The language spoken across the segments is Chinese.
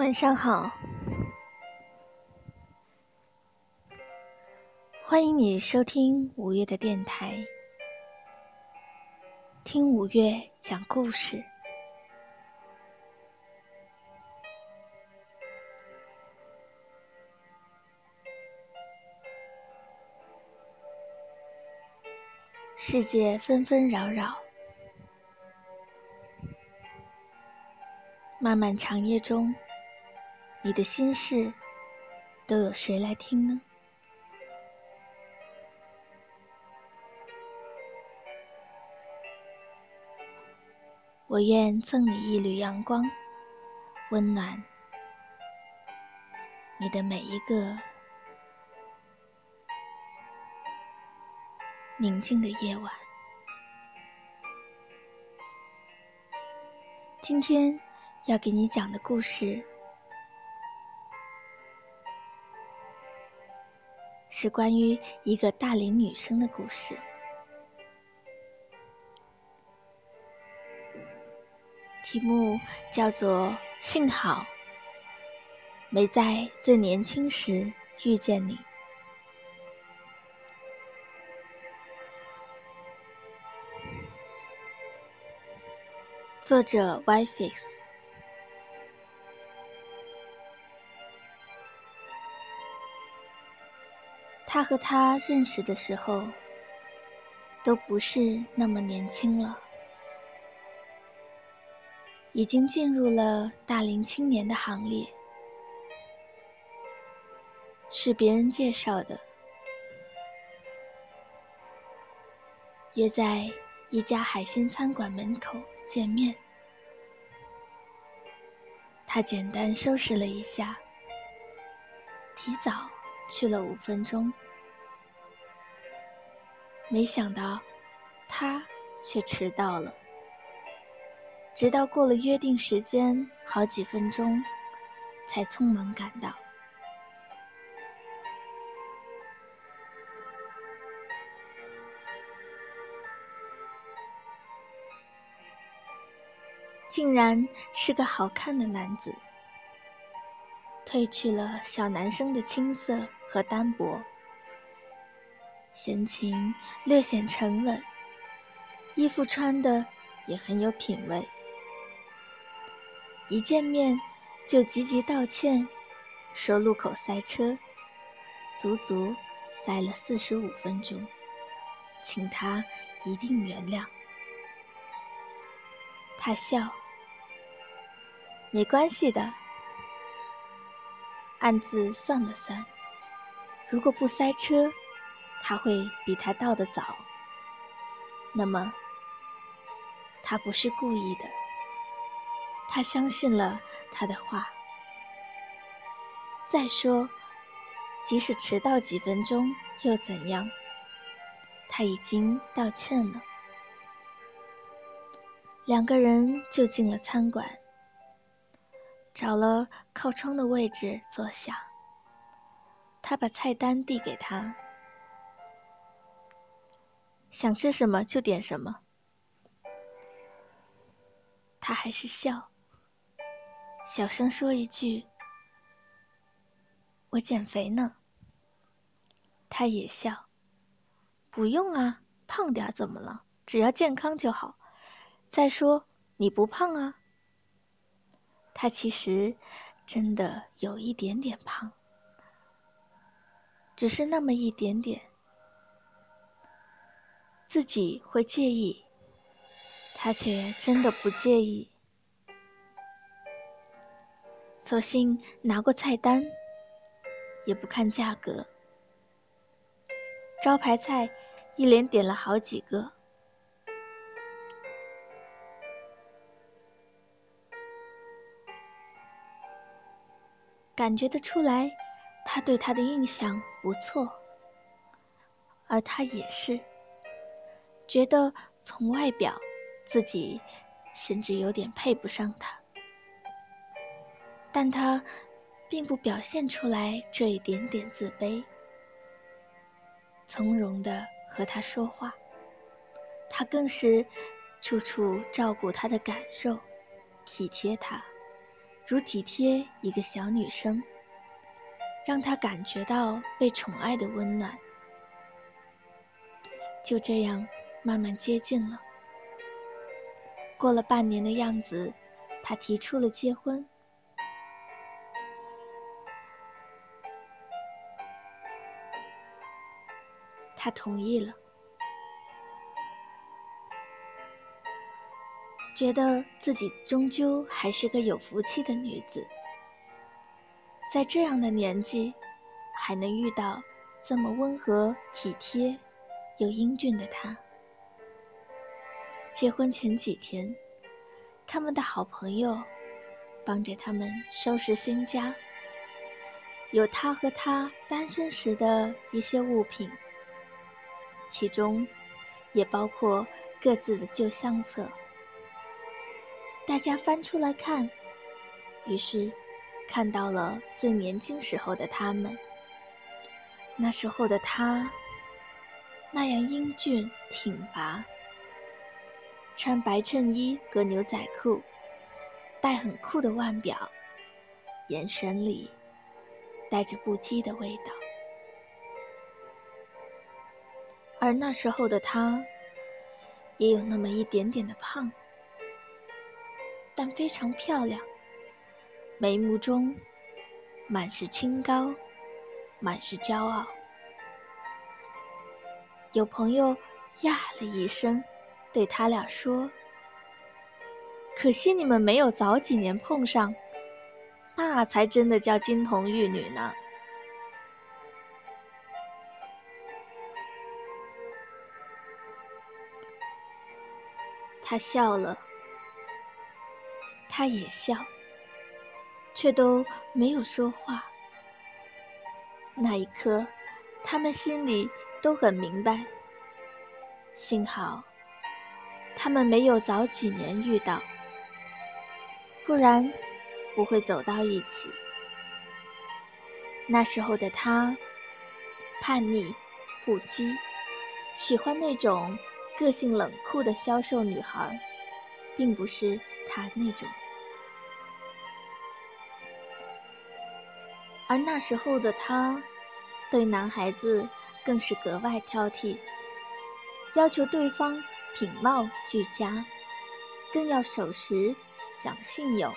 晚上好，欢迎你收听五月的电台，听五月讲故事。世界纷纷扰扰，漫漫长夜中，你的心事都有谁来听呢？我愿赠你一缕阳光，温暖你的每一个。宁静的夜晚，今天要给你讲的故事是关于一个大龄女生的故事，题目叫做《幸好没在最年轻时遇见你》。作者 Yfix，他和她认识的时候都不是那么年轻了，已经进入了大龄青年的行列，是别人介绍的，约在一家海鲜餐馆门口。见面，他简单收拾了一下，提早去了五分钟，没想到他却迟到了，直到过了约定时间好几分钟，才匆忙赶到。竟然是个好看的男子，褪去了小男生的青涩和单薄，神情略显沉稳，衣服穿的也很有品味。一见面就积极道歉，说路口塞车，足足塞了四十五分钟，请他一定原谅。他笑。没关系的，暗自算了算，如果不塞车，他会比他到的早。那么，他不是故意的。他相信了他的话。再说，即使迟到几分钟又怎样？他已经道歉了。两个人就进了餐馆。找了靠窗的位置坐下，他把菜单递给他，想吃什么就点什么。他还是笑，小声说一句：“我减肥呢。”他也笑：“不用啊，胖点怎么了？只要健康就好。再说你不胖啊。”他其实真的有一点点胖，只是那么一点点，自己会介意，他却真的不介意。索性拿过菜单，也不看价格，招牌菜一连点了好几个。感觉得出来，他对他的印象不错，而他也是觉得从外表自己甚至有点配不上他，但他并不表现出来这一点点自卑，从容的和他说话，他更是处处照顾他的感受，体贴他。如体贴一个小女生，让他感觉到被宠爱的温暖。就这样慢慢接近了。过了半年的样子，他提出了结婚。他同意了，觉得自己终究还是个有福气的女子，在这样的年纪还能遇到这么温和体贴又英俊的他。结婚前几天，他们的好朋友帮着他们收拾新家，有他和他单身时的一些物品。其中也包括各自的旧相册，大家翻出来看，于是看到了最年轻时候的他们。那时候的他那样英俊挺拔，穿白衬衣和牛仔裤，戴很酷的腕表，眼神里带着不羁的味道。而那时候的他，也有那么一点点的胖，但非常漂亮，眉目中满是清高，满是骄傲。有朋友呀了一声，对他俩说：“可惜你们没有早几年碰上，那才真的叫金童玉女呢。”他笑了，他也笑，却都没有说话。那一刻，他们心里都很明白，幸好他们没有早几年遇到，不然不会走到一起。那时候的他，叛逆不羁，喜欢那种。个性冷酷的消瘦女孩，并不是他那种。而那时候的他，对男孩子更是格外挑剔，要求对方品貌俱佳，更要守时、讲信用，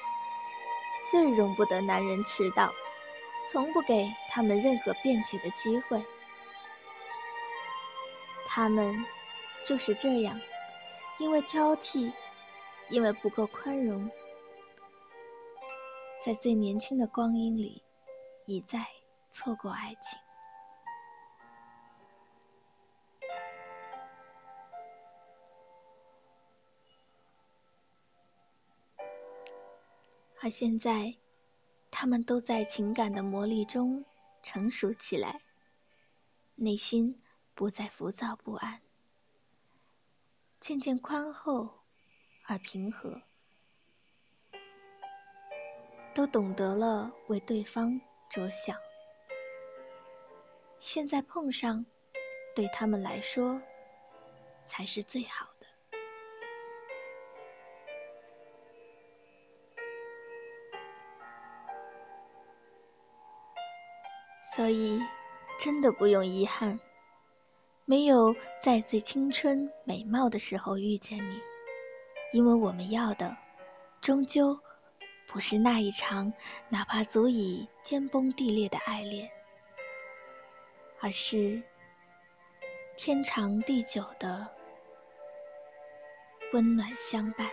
最容不得男人迟到，从不给他们任何辩解的机会。他们。就是这样，因为挑剔，因为不够宽容，在最年轻的光阴里，一再错过爱情。而现在，他们都在情感的磨砺中成熟起来，内心不再浮躁不安。渐渐宽厚而平和，都懂得了为对方着想。现在碰上，对他们来说才是最好的。所以，真的不用遗憾。没有在最青春美貌的时候遇见你，因为我们要的终究不是那一场哪怕足以天崩地裂的爱恋，而是天长地久的温暖相伴。